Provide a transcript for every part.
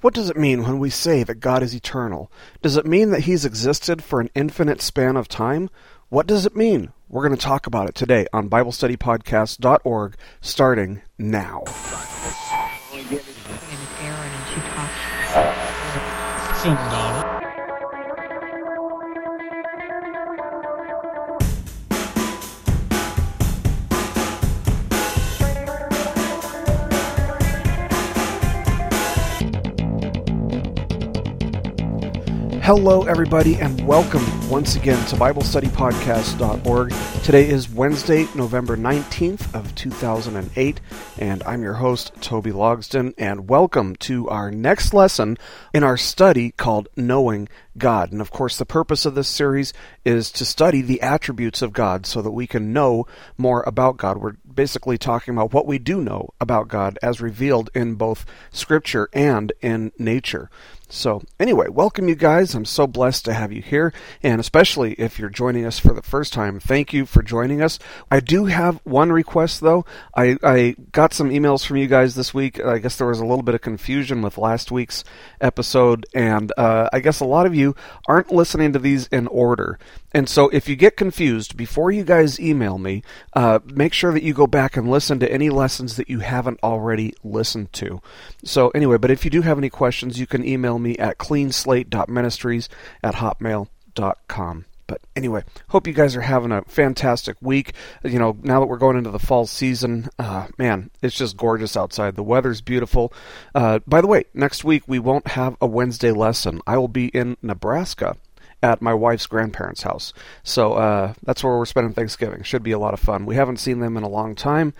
What does it mean when we say that God is eternal? Does it mean that He's existed for an infinite span of time? What does it mean? We're going to talk about it today on BibleStudyPodcast.org, starting now. Hello, everybody, and welcome once again to BibleStudyPodcast.org. Today is Wednesday, November 19th of 2008, and I'm your host, Toby Logsden, and welcome to our next lesson in our study called Knowing God. And of course, the purpose of this series is to study the attributes of God so that we can know more about God. We're basically talking about what we do know about God as revealed in both Scripture and in nature. So, anyway, welcome you guys. I'm so blessed to have you here, and especially if you're joining us for the first time, thank you for joining us. I do have one request, though. I, I got some emails from you guys this week. I guess there was a little bit of confusion with last week's episode, and uh, I guess a lot of you aren't listening to these in order. And so, if you get confused, before you guys email me, uh, make sure that you go back and listen to any lessons that you haven't already listened to. So, anyway, but if you do have any questions, you can email me at cleanslate.ministries at hotmail.com. But anyway, hope you guys are having a fantastic week. You know, now that we're going into the fall season, uh, man, it's just gorgeous outside. The weather's beautiful. Uh, by the way, next week we won't have a Wednesday lesson. I will be in Nebraska at my wife's grandparents' house. So uh, that's where we're spending Thanksgiving. Should be a lot of fun. We haven't seen them in a long time,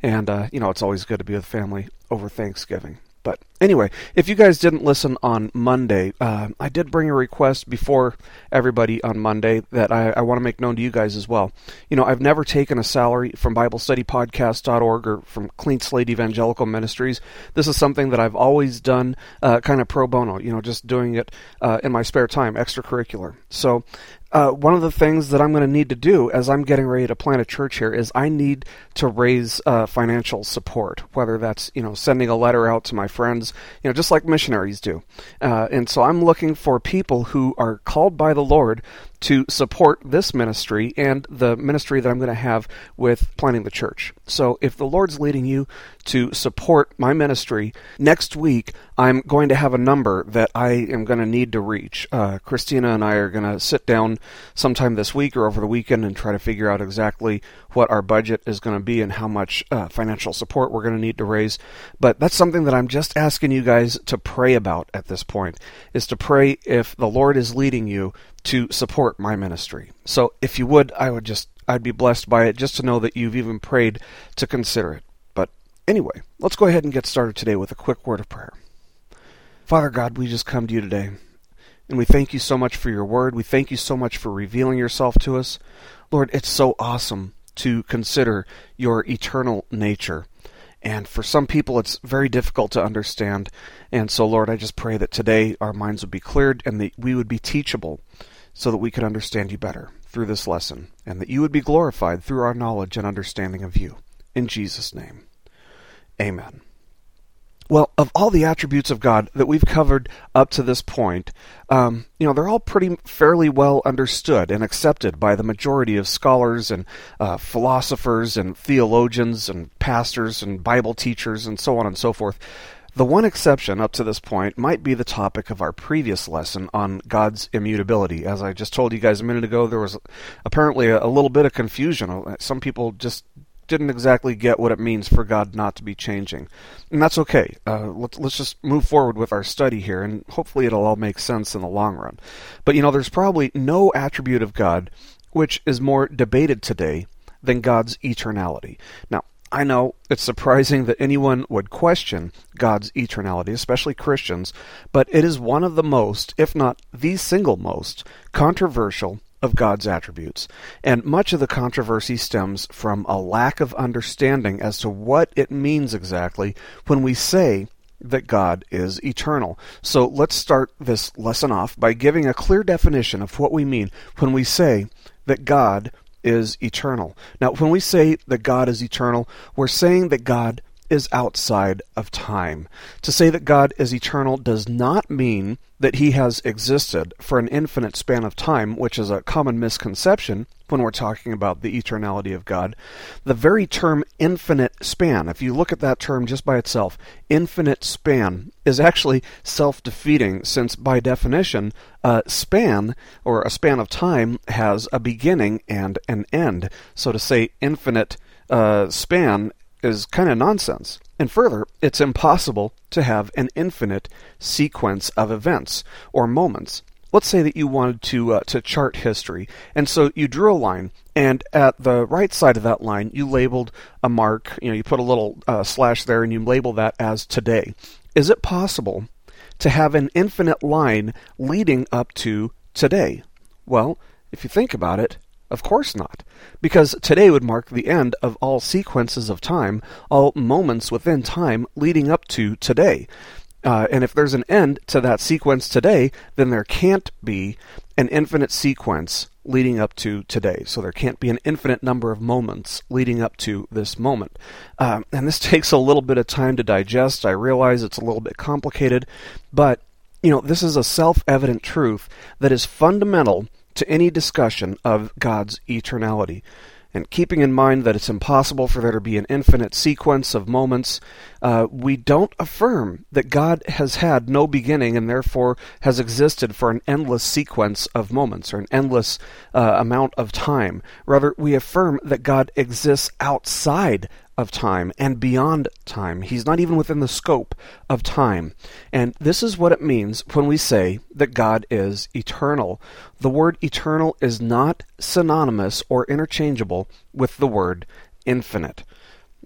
and uh, you know it's always good to be with family over Thanksgiving. But anyway, if you guys didn't listen on Monday, uh, I did bring a request before everybody on Monday that I, I want to make known to you guys as well. You know, I've never taken a salary from BibleStudyPodcast.org or from Clean Slate Evangelical Ministries. This is something that I've always done uh, kind of pro bono, you know, just doing it uh, in my spare time, extracurricular. So uh, one of the things that I'm going to need to do as I'm getting ready to plant a church here is I need to raise uh, financial support, whether that's you know sending a letter out to my friends, you know, just like missionaries do. Uh, and so I'm looking for people who are called by the Lord to support this ministry and the ministry that I'm going to have with planting the church. So if the Lord's leading you to support my ministry, next week I'm going to have a number that I am going to need to reach. Uh, Christina and I are going to sit down sometime this week or over the weekend and try to figure out exactly what our budget is going to be and how much uh, financial support we're going to need to raise. But that's something that I'm just asking you guys to pray about at this point, is to pray if the Lord is leading you to support my ministry. So if you would, I would just I'd be blessed by it just to know that you've even prayed to consider it. But anyway, let's go ahead and get started today with a quick word of prayer. Father God, we just come to you today. And we thank you so much for your word. We thank you so much for revealing yourself to us. Lord, it's so awesome to consider your eternal nature. And for some people, it's very difficult to understand. And so, Lord, I just pray that today our minds would be cleared and that we would be teachable so that we could understand you better through this lesson, and that you would be glorified through our knowledge and understanding of you. In Jesus' name. Amen. Well, of all the attributes of God that we've covered up to this point, um, you know, they're all pretty fairly well understood and accepted by the majority of scholars and uh, philosophers and theologians and pastors and Bible teachers and so on and so forth. The one exception up to this point might be the topic of our previous lesson on God's immutability. As I just told you guys a minute ago, there was apparently a, a little bit of confusion. Some people just didn't exactly get what it means for God not to be changing. And that's okay. Uh, let's, let's just move forward with our study here, and hopefully it'll all make sense in the long run. But you know, there's probably no attribute of God which is more debated today than God's eternality. Now, I know it's surprising that anyone would question God's eternality, especially Christians, but it is one of the most, if not the single most, controversial of God's attributes. And much of the controversy stems from a lack of understanding as to what it means exactly when we say that God is eternal. So let's start this lesson off by giving a clear definition of what we mean when we say that God is eternal. Now, when we say that God is eternal, we're saying that God is outside of time. To say that God is eternal does not mean that he has existed for an infinite span of time, which is a common misconception when we're talking about the eternality of God. The very term infinite span, if you look at that term just by itself, infinite span is actually self defeating, since by definition, a span, or a span of time, has a beginning and an end. So to say infinite uh, span is kind of nonsense. And further, it's impossible to have an infinite sequence of events or moments. Let's say that you wanted to uh, to chart history, and so you drew a line, and at the right side of that line, you labeled a mark. You know, you put a little uh, slash there, and you label that as today. Is it possible to have an infinite line leading up to today? Well, if you think about it, of course not, because today would mark the end of all sequences of time, all moments within time leading up to today. Uh, and if there's an end to that sequence today, then there can't be an infinite sequence leading up to today. So there can't be an infinite number of moments leading up to this moment. Um, and this takes a little bit of time to digest. I realize it's a little bit complicated, but you know, this is a self evident truth that is fundamental to any discussion of God's eternality. And keeping in mind that it's impossible for there to be an infinite sequence of moments, uh, we don't affirm that God has had no beginning and therefore has existed for an endless sequence of moments or an endless uh, amount of time. Rather, we affirm that God exists outside of time and beyond time. He's not even within the scope of time. And this is what it means when we say that God is eternal. The word eternal is not synonymous or interchangeable with the word infinite.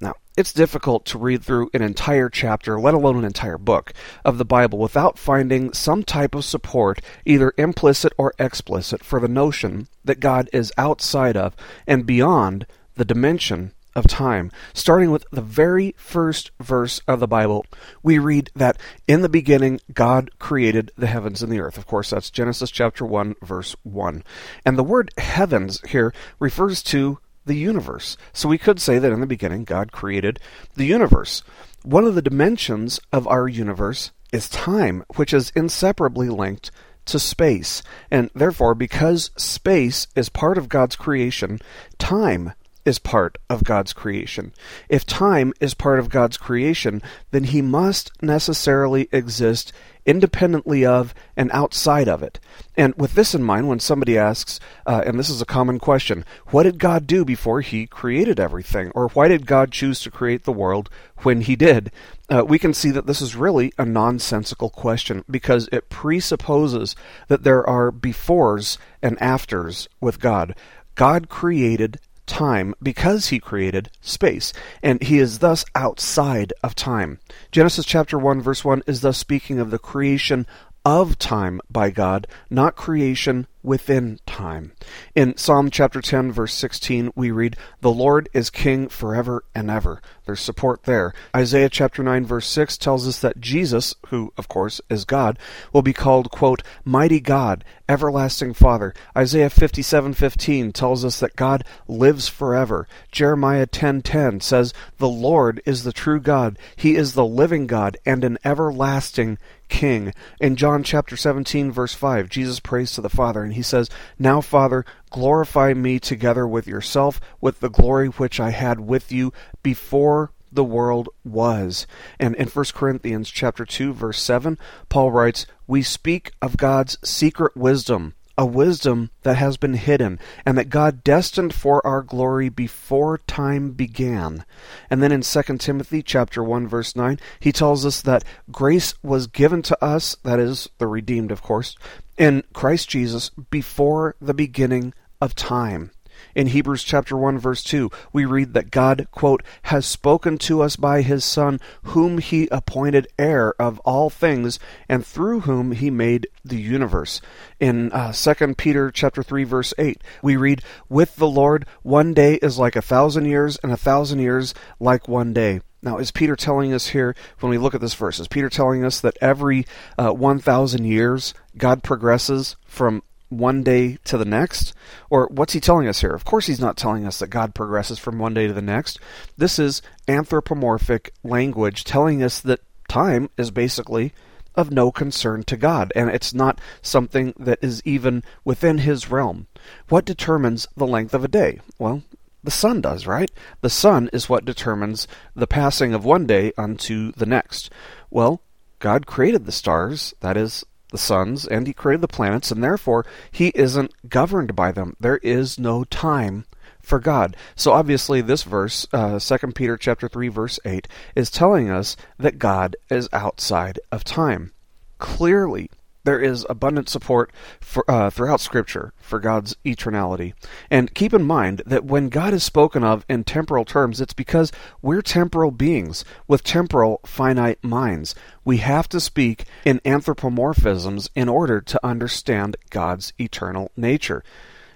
Now, it's difficult to read through an entire chapter, let alone an entire book, of the Bible without finding some type of support, either implicit or explicit, for the notion that God is outside of and beyond the dimension of time. Starting with the very first verse of the Bible, we read that in the beginning God created the heavens and the earth. Of course, that's Genesis chapter 1, verse 1. And the word heavens here refers to the universe. So we could say that in the beginning God created the universe. One of the dimensions of our universe is time, which is inseparably linked to space. And therefore, because space is part of God's creation, time is part of God's creation. If time is part of God's creation, then he must necessarily exist independently of and outside of it. And with this in mind, when somebody asks, uh, and this is a common question, what did God do before he created everything? Or why did God choose to create the world when he did? Uh, we can see that this is really a nonsensical question because it presupposes that there are befores and afters with God. God created time because he created space, and he is thus outside of time. Genesis chapter 1 verse 1 is thus speaking of the creation of time by God, not creation within time. In Psalm chapter 10 verse 16 we read, "The Lord is king forever and ever." There's support there. Isaiah chapter 9 verse 6 tells us that Jesus, who of course is God, will be called quote, "mighty God, everlasting Father." Isaiah 57:15 tells us that God lives forever. Jeremiah 10:10 says, "The Lord is the true God. He is the living God and an everlasting king." In John chapter 17 verse 5, Jesus prays to the Father he says, Now, Father, glorify me together with yourself with the glory which I had with you before the world was. And in 1 Corinthians chapter 2 verse 7, Paul writes, "We speak of God's secret wisdom, a wisdom that has been hidden and that God destined for our glory before time began. And then in 2 Timothy chapter 1 verse 9, he tells us that grace was given to us, that is the redeemed of course, in Christ Jesus before the beginning of time. In Hebrews chapter 1 verse 2, we read that God, quote, has spoken to us by his Son, whom he appointed heir of all things, and through whom he made the universe. In uh, 2 Peter chapter 3 verse 8, we read, with the Lord one day is like a thousand years, and a thousand years like one day. Now, is Peter telling us here, when we look at this verse, is Peter telling us that every uh, 1,000 years God progresses from one day to the next? Or what's he telling us here? Of course, he's not telling us that God progresses from one day to the next. This is anthropomorphic language telling us that time is basically of no concern to God, and it's not something that is even within his realm. What determines the length of a day? Well, the sun does, right? The sun is what determines the passing of one day unto the next. Well, God created the stars, that is, the suns, and He created the planets, and therefore He isn't governed by them. There is no time for God. So obviously, this verse, uh, 2 Peter chapter 3, verse 8, is telling us that God is outside of time. Clearly, there is abundant support for, uh, throughout Scripture for God's eternality. And keep in mind that when God is spoken of in temporal terms, it's because we're temporal beings with temporal, finite minds. We have to speak in anthropomorphisms in order to understand God's eternal nature.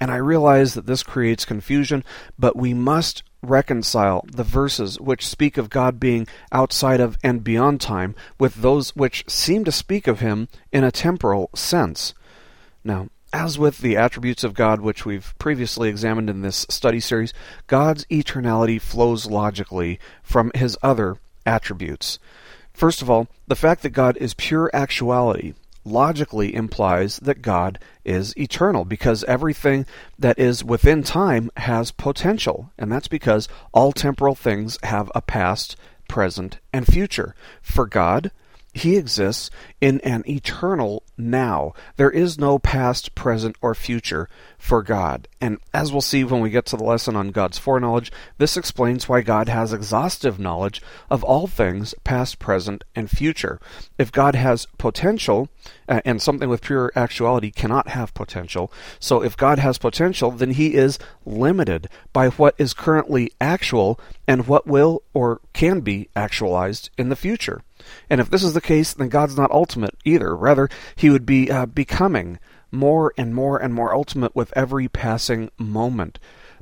And I realize that this creates confusion, but we must reconcile the verses which speak of God being outside of and beyond time with those which seem to speak of him in a temporal sense. Now, as with the attributes of God which we've previously examined in this study series, God's eternality flows logically from his other attributes. First of all, the fact that God is pure actuality logically implies that God is eternal because everything that is within time has potential. And that's because all temporal things have a past, present, and future. For God, he exists in an eternal now. There is no past, present, or future for God. And as we'll see when we get to the lesson on God's foreknowledge, this explains why God has exhaustive knowledge of all things, past, present, and future. If God has potential, uh, and something with pure actuality cannot have potential, so if God has potential, then he is limited by what is currently actual and what will or can be actualized in the future. And if this is the case, then God's not ultimate either. Rather, he would be uh, becoming more and more and more ultimate with every passing moment.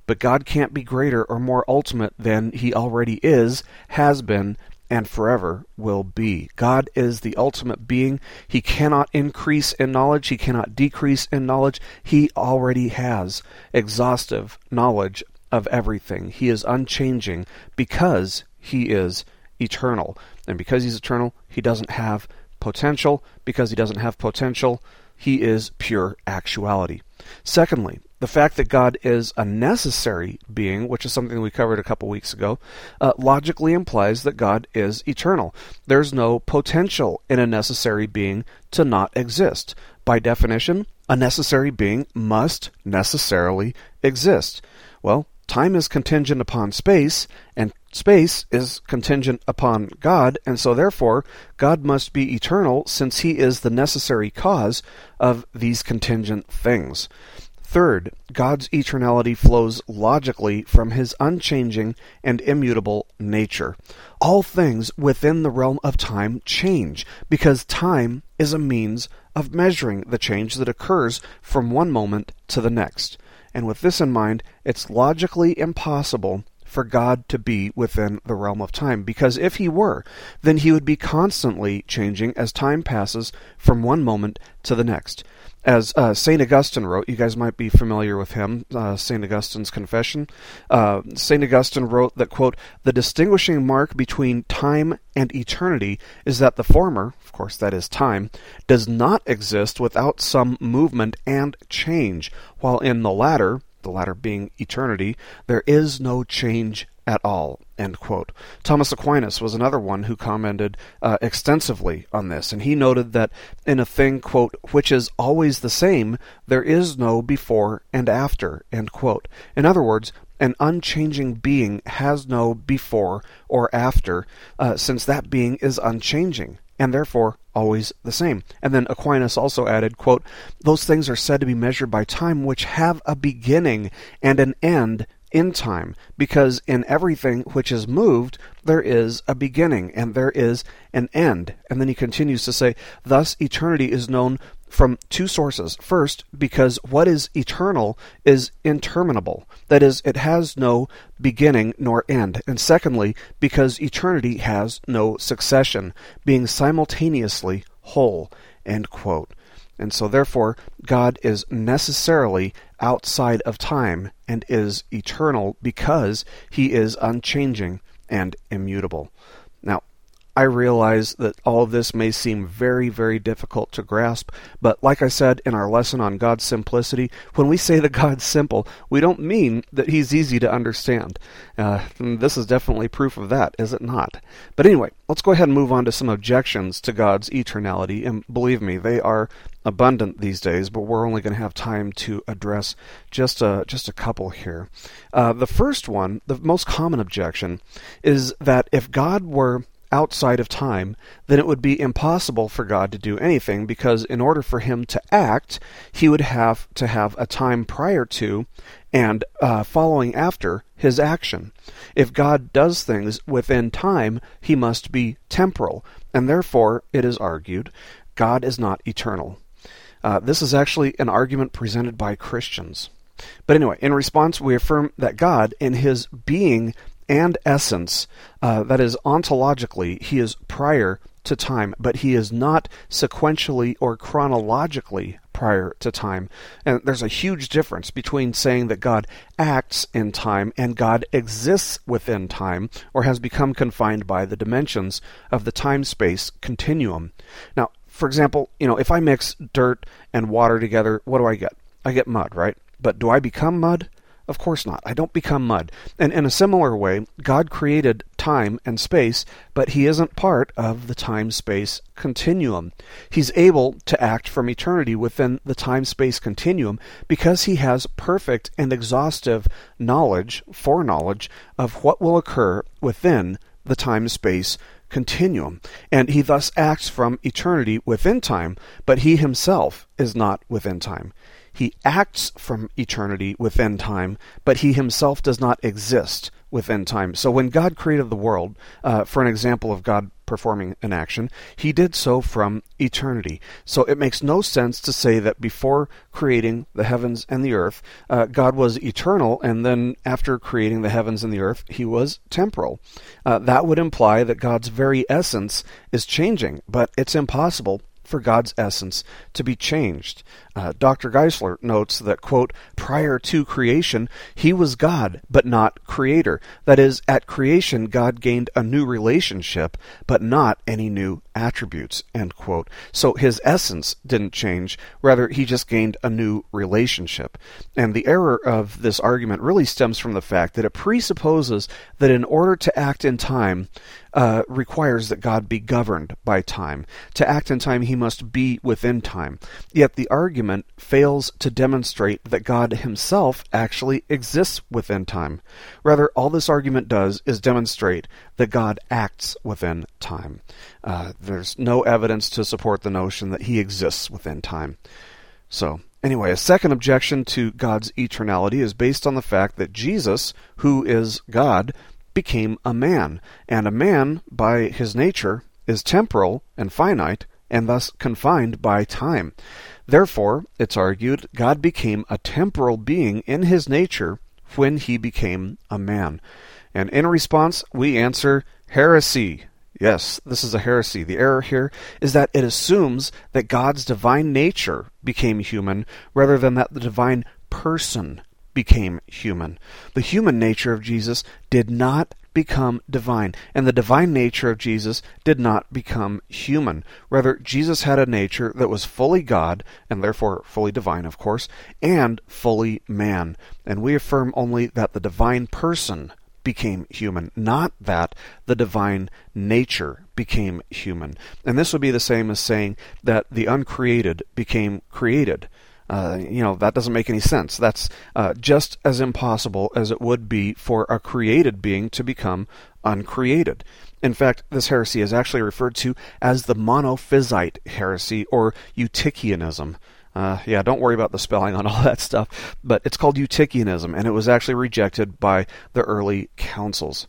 But God can't be greater or more ultimate than he already is, has been, and forever will be. God is the ultimate being. He cannot increase in knowledge, he cannot decrease in knowledge. He already has exhaustive knowledge of everything. He is unchanging because he is eternal. And because he's eternal, he doesn't have potential. Because he doesn't have potential, he is pure actuality. Secondly, the fact that God is a necessary being, which is something we covered a couple weeks ago, uh, logically implies that God is eternal. There's no potential in a necessary being to not exist. By definition, a necessary being must necessarily exist. Well, time is contingent upon space, and Space is contingent upon God, and so therefore God must be eternal since he is the necessary cause of these contingent things. Third, God's eternality flows logically from his unchanging and immutable nature. All things within the realm of time change because time is a means of measuring the change that occurs from one moment to the next. And with this in mind, it's logically impossible for God to be within the realm of time. Because if he were, then he would be constantly changing as time passes from one moment to the next. As uh, St. Augustine wrote, you guys might be familiar with him, uh, St. Augustine's Confession. Uh, St. Augustine wrote that, quote, the distinguishing mark between time and eternity is that the former, of course that is time, does not exist without some movement and change, while in the latter, the latter being eternity, there is no change at all. Thomas Aquinas was another one who commented uh, extensively on this, and he noted that in a thing, quote, which is always the same, there is no before and after. In other words, an unchanging being has no before or after, uh, since that being is unchanging and therefore always the same. And then Aquinas also added, quote, Those things are said to be measured by time which have a beginning and an end in time, because in everything which is moved there is a beginning and there is an end. And then he continues to say, Thus eternity is known from two sources. First, because what is eternal is interminable. That is, it has no beginning nor end. And secondly, because eternity has no succession, being simultaneously whole. And so, therefore, God is necessarily outside of time and is eternal because he is unchanging and immutable. I realize that all of this may seem very, very difficult to grasp, but like I said in our lesson on God's simplicity, when we say that God's simple, we don't mean that He's easy to understand. Uh, this is definitely proof of that, is it not? But anyway, let's go ahead and move on to some objections to God's eternality, and believe me, they are abundant these days, but we're only going to have time to address just a just a couple here. Uh, the first one, the most common objection, is that if God were outside of time, then it would be impossible for God to do anything because in order for him to act, he would have to have a time prior to and uh, following after his action. If God does things within time, he must be temporal, and therefore, it is argued, God is not eternal. Uh, this is actually an argument presented by Christians. But anyway, in response, we affirm that God, in his being and essence, uh, that is, ontologically, he is prior to time, but he is not sequentially or chronologically prior to time. And there's a huge difference between saying that God acts in time and God exists within time or has become confined by the dimensions of the time space continuum. Now, for example, you know, if I mix dirt and water together, what do I get? I get mud, right? But do I become mud? Of course not. I don't become mud. And in a similar way, God created time and space, but He isn't part of the time space continuum. He's able to act from eternity within the time space continuum because He has perfect and exhaustive knowledge, foreknowledge, of what will occur within the time space continuum. And He thus acts from eternity within time, but He Himself is not within time. He acts from eternity within time, but he himself does not exist within time. So when God created the world, uh, for an example of God performing an action, he did so from eternity. So it makes no sense to say that before creating the heavens and the earth, uh, God was eternal, and then after creating the heavens and the earth, he was temporal. Uh, that would imply that God's very essence is changing, but it's impossible for God's essence to be changed. Uh, Dr. Geisler notes that, quote, prior to creation, he was God, but not creator. That is, at creation, God gained a new relationship, but not any new attributes, end quote. So his essence didn't change, rather, he just gained a new relationship. And the error of this argument really stems from the fact that it presupposes that in order to act in time, uh, requires that God be governed by time. To act in time, he must be within time. Yet the argument fails to demonstrate that God himself actually exists within time. Rather, all this argument does is demonstrate that God acts within time. Uh, there's no evidence to support the notion that he exists within time. So, Anyway, a second objection to God's eternality is based on the fact that Jesus, who is God, became a man, and a man, by his nature, is temporal and finite, and thus confined by time. Therefore, it's argued, God became a temporal being in his nature when he became a man. And in response, we answer heresy. Yes, this is a heresy. The error here is that it assumes that God's divine nature became human rather than that the divine person became human. The human nature of Jesus did not become divine, and the divine nature of Jesus did not become human. Rather, Jesus had a nature that was fully God, and therefore fully divine, of course, and fully man. And we affirm only that the divine person became human, not that the divine nature became human. And this would be the same as saying that the uncreated became created. Uh, you know, that doesn't make any sense. That's uh, just as impossible as it would be for a created being to become uncreated. In fact, this heresy is actually referred to as the monophysite heresy or Eutychianism. Uh, yeah, don't worry about the spelling on all that stuff, but it's called Eutychianism, and it was actually rejected by the early councils.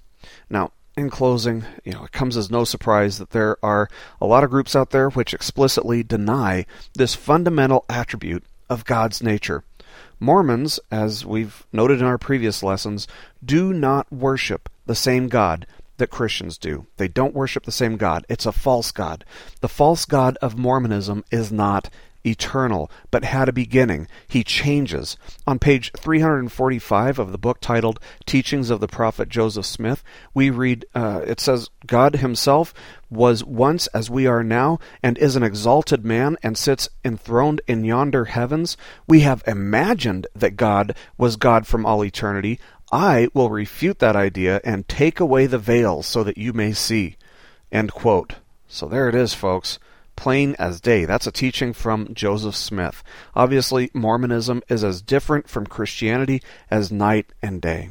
Now, in closing, you know, it comes as no surprise that there are a lot of groups out there which explicitly deny this fundamental attribute of God's nature. Mormons, as we've noted in our previous lessons, do not worship the same God that Christians do. They don't worship the same God. It's a false God. The false God of Mormonism is not eternal, but had a beginning. He changes. On page 345 of the book titled Teachings of the Prophet Joseph Smith, we read, uh, it says, God himself was once as we are now, and is an exalted man, and sits enthroned in yonder heavens. We have imagined that God was God from all eternity. I will refute that idea and take away the veil so that you may see. End quote. So there it is, folks. Plain as day. That's a teaching from Joseph Smith. Obviously, Mormonism is as different from Christianity as night and day.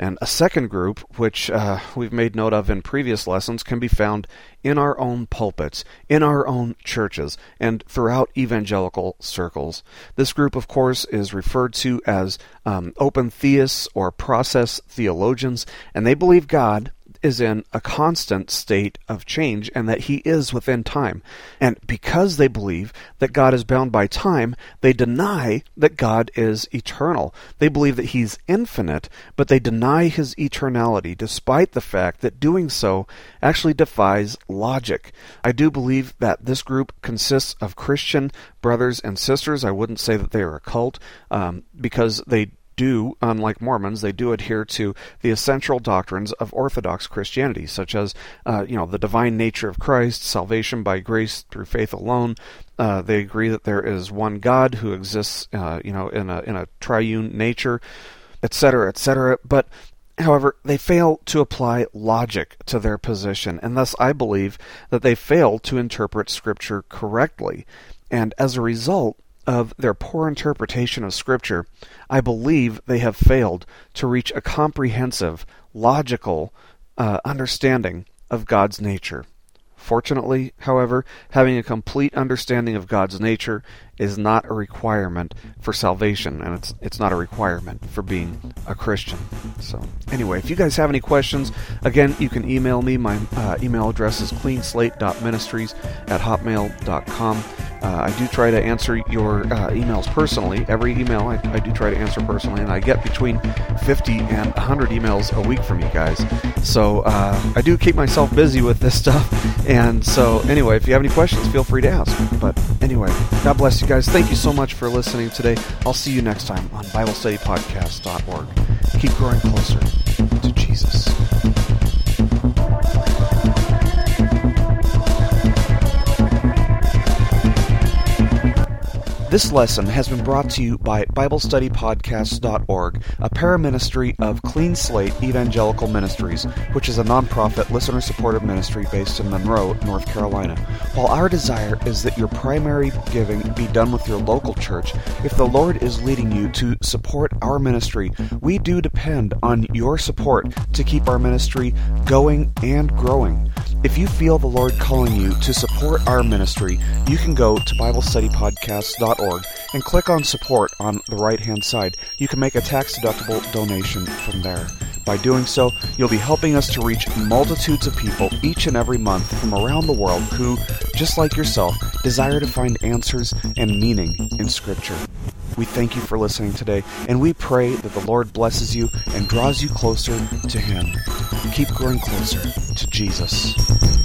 And a second group, which uh, we've made note of in previous lessons, can be found in our own pulpits, in our own churches, and throughout evangelical circles. This group, of course, is referred to as um, open theists or process theologians, and they believe God is in a constant state of change and that he is within time. And because they believe that God is bound by time, they deny that God is eternal. They believe that he's infinite, but they deny his eternality, despite the fact that doing so actually defies logic. I do believe that this group consists of Christian brothers and sisters. I wouldn't say that they are a cult um, because they do, unlike Mormons, they do adhere to the essential doctrines of Orthodox Christianity, such as, uh, you know, the divine nature of Christ, salvation by grace through faith alone. Uh, they agree that there is one God who exists, uh, you know, in a in a triune nature, etc., etc. But However, they fail to apply logic to their position, and thus I believe that they fail to interpret Scripture correctly. And as a result, of their poor interpretation of Scripture, I believe they have failed to reach a comprehensive, logical uh, understanding of God's nature. Fortunately, however, having a complete understanding of God's nature is not a requirement for salvation, and it's it's not a requirement for being a Christian. So, anyway, if you guys have any questions, again, you can email me. My uh, email address is cleanslate.ministries at hotmail.com. Uh, I do try to answer your uh, emails personally. Every email I, I, do try to answer personally, and I get between 50 and 100 emails a week from you guys. So uh, I do keep myself busy with this stuff. And so, anyway, if you have any questions, feel free to ask. But anyway, God bless you. Guys, thank you so much for listening today. I'll see you next time on BibleStudyPodcast.org. Keep growing closer This lesson has been brought to you by BibleStudyPodcasts.org, a paraministry of Clean Slate Evangelical Ministries, which is a nonprofit, listener supported ministry based in Monroe, North Carolina. While our desire is that your primary giving be done with your local church, if the Lord is leading you to support our ministry, we do depend on your support to keep our ministry going and growing. If you feel the Lord calling you to support our ministry, you can go to BibleStudyPodcast.org and click on support on the right hand side. You can make a tax deductible donation from there. By doing so, you'll be helping us to reach multitudes of people each and every month from around the world who, just like yourself, desire to find answers and meaning in Scripture. We thank you for listening today, and we pray that the Lord blesses you and draws you closer to Him. Keep growing closer to Jesus.